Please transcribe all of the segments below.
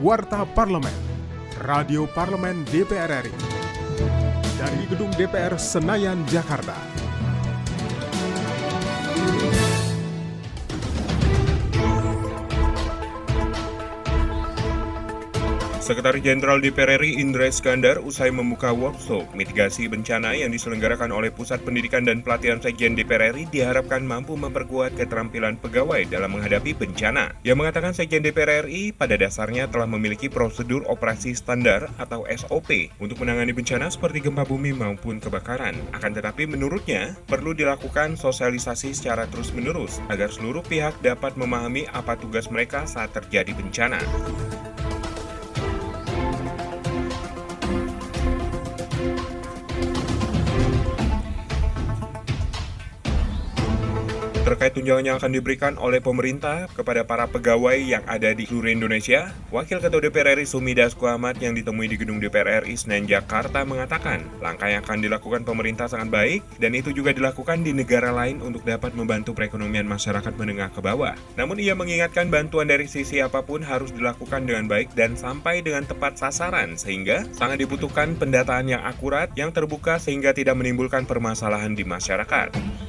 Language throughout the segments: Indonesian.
Warta Parlemen, Radio Parlemen DPR RI. Dari Gedung DPR Senayan, Jakarta. Sekretaris Jenderal DPR RI Indra Iskandar usai membuka workshop mitigasi bencana yang diselenggarakan oleh Pusat Pendidikan dan Pelatihan Sekjen DPR RI diharapkan mampu memperkuat keterampilan pegawai dalam menghadapi bencana. Yang mengatakan Sekjen DPR RI pada dasarnya telah memiliki prosedur operasi standar atau SOP untuk menangani bencana seperti gempa bumi maupun kebakaran. Akan tetapi menurutnya perlu dilakukan sosialisasi secara terus-menerus agar seluruh pihak dapat memahami apa tugas mereka saat terjadi bencana. Terkait tunjangan yang akan diberikan oleh pemerintah kepada para pegawai yang ada di seluruh Indonesia, Wakil Ketua DPR RI Sumi Dasko Ahmad yang ditemui di Gedung DPR RI Senen Jakarta mengatakan, langkah yang akan dilakukan pemerintah sangat baik dan itu juga dilakukan di negara lain untuk dapat membantu perekonomian masyarakat menengah ke bawah. Namun ia mengingatkan bantuan dari sisi apa pun harus dilakukan dengan baik dan sampai dengan tepat sasaran sehingga sangat dibutuhkan pendataan yang akurat yang terbuka sehingga tidak menimbulkan permasalahan di masyarakat.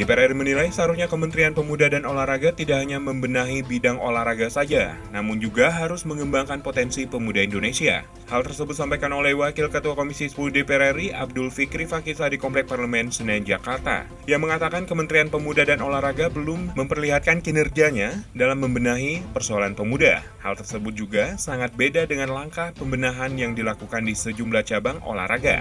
DPR RI menilai seharusnya Kementerian Pemuda dan Olahraga tidak hanya membenahi bidang olahraga saja, namun juga harus mengembangkan potensi pemuda Indonesia. Hal tersebut disampaikan oleh Wakil Ketua Komisi 10 DPR RI Abdul Fikri Fakisa di Komplek Parlemen Senen, Jakarta, yang mengatakan Kementerian Pemuda dan Olahraga belum memperlihatkan kinerjanya dalam membenahi persoalan pemuda. Hal tersebut juga sangat beda dengan langkah pembenahan yang dilakukan di sejumlah cabang olahraga.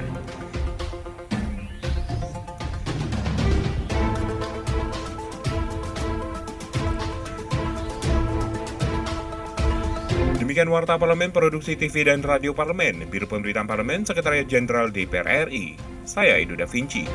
Demikian Warta Parlemen Produksi TV dan Radio Parlemen, Biro Pemberitaan Parlemen, Sekretariat Jenderal DPR RI. Saya Edo Da Vinci.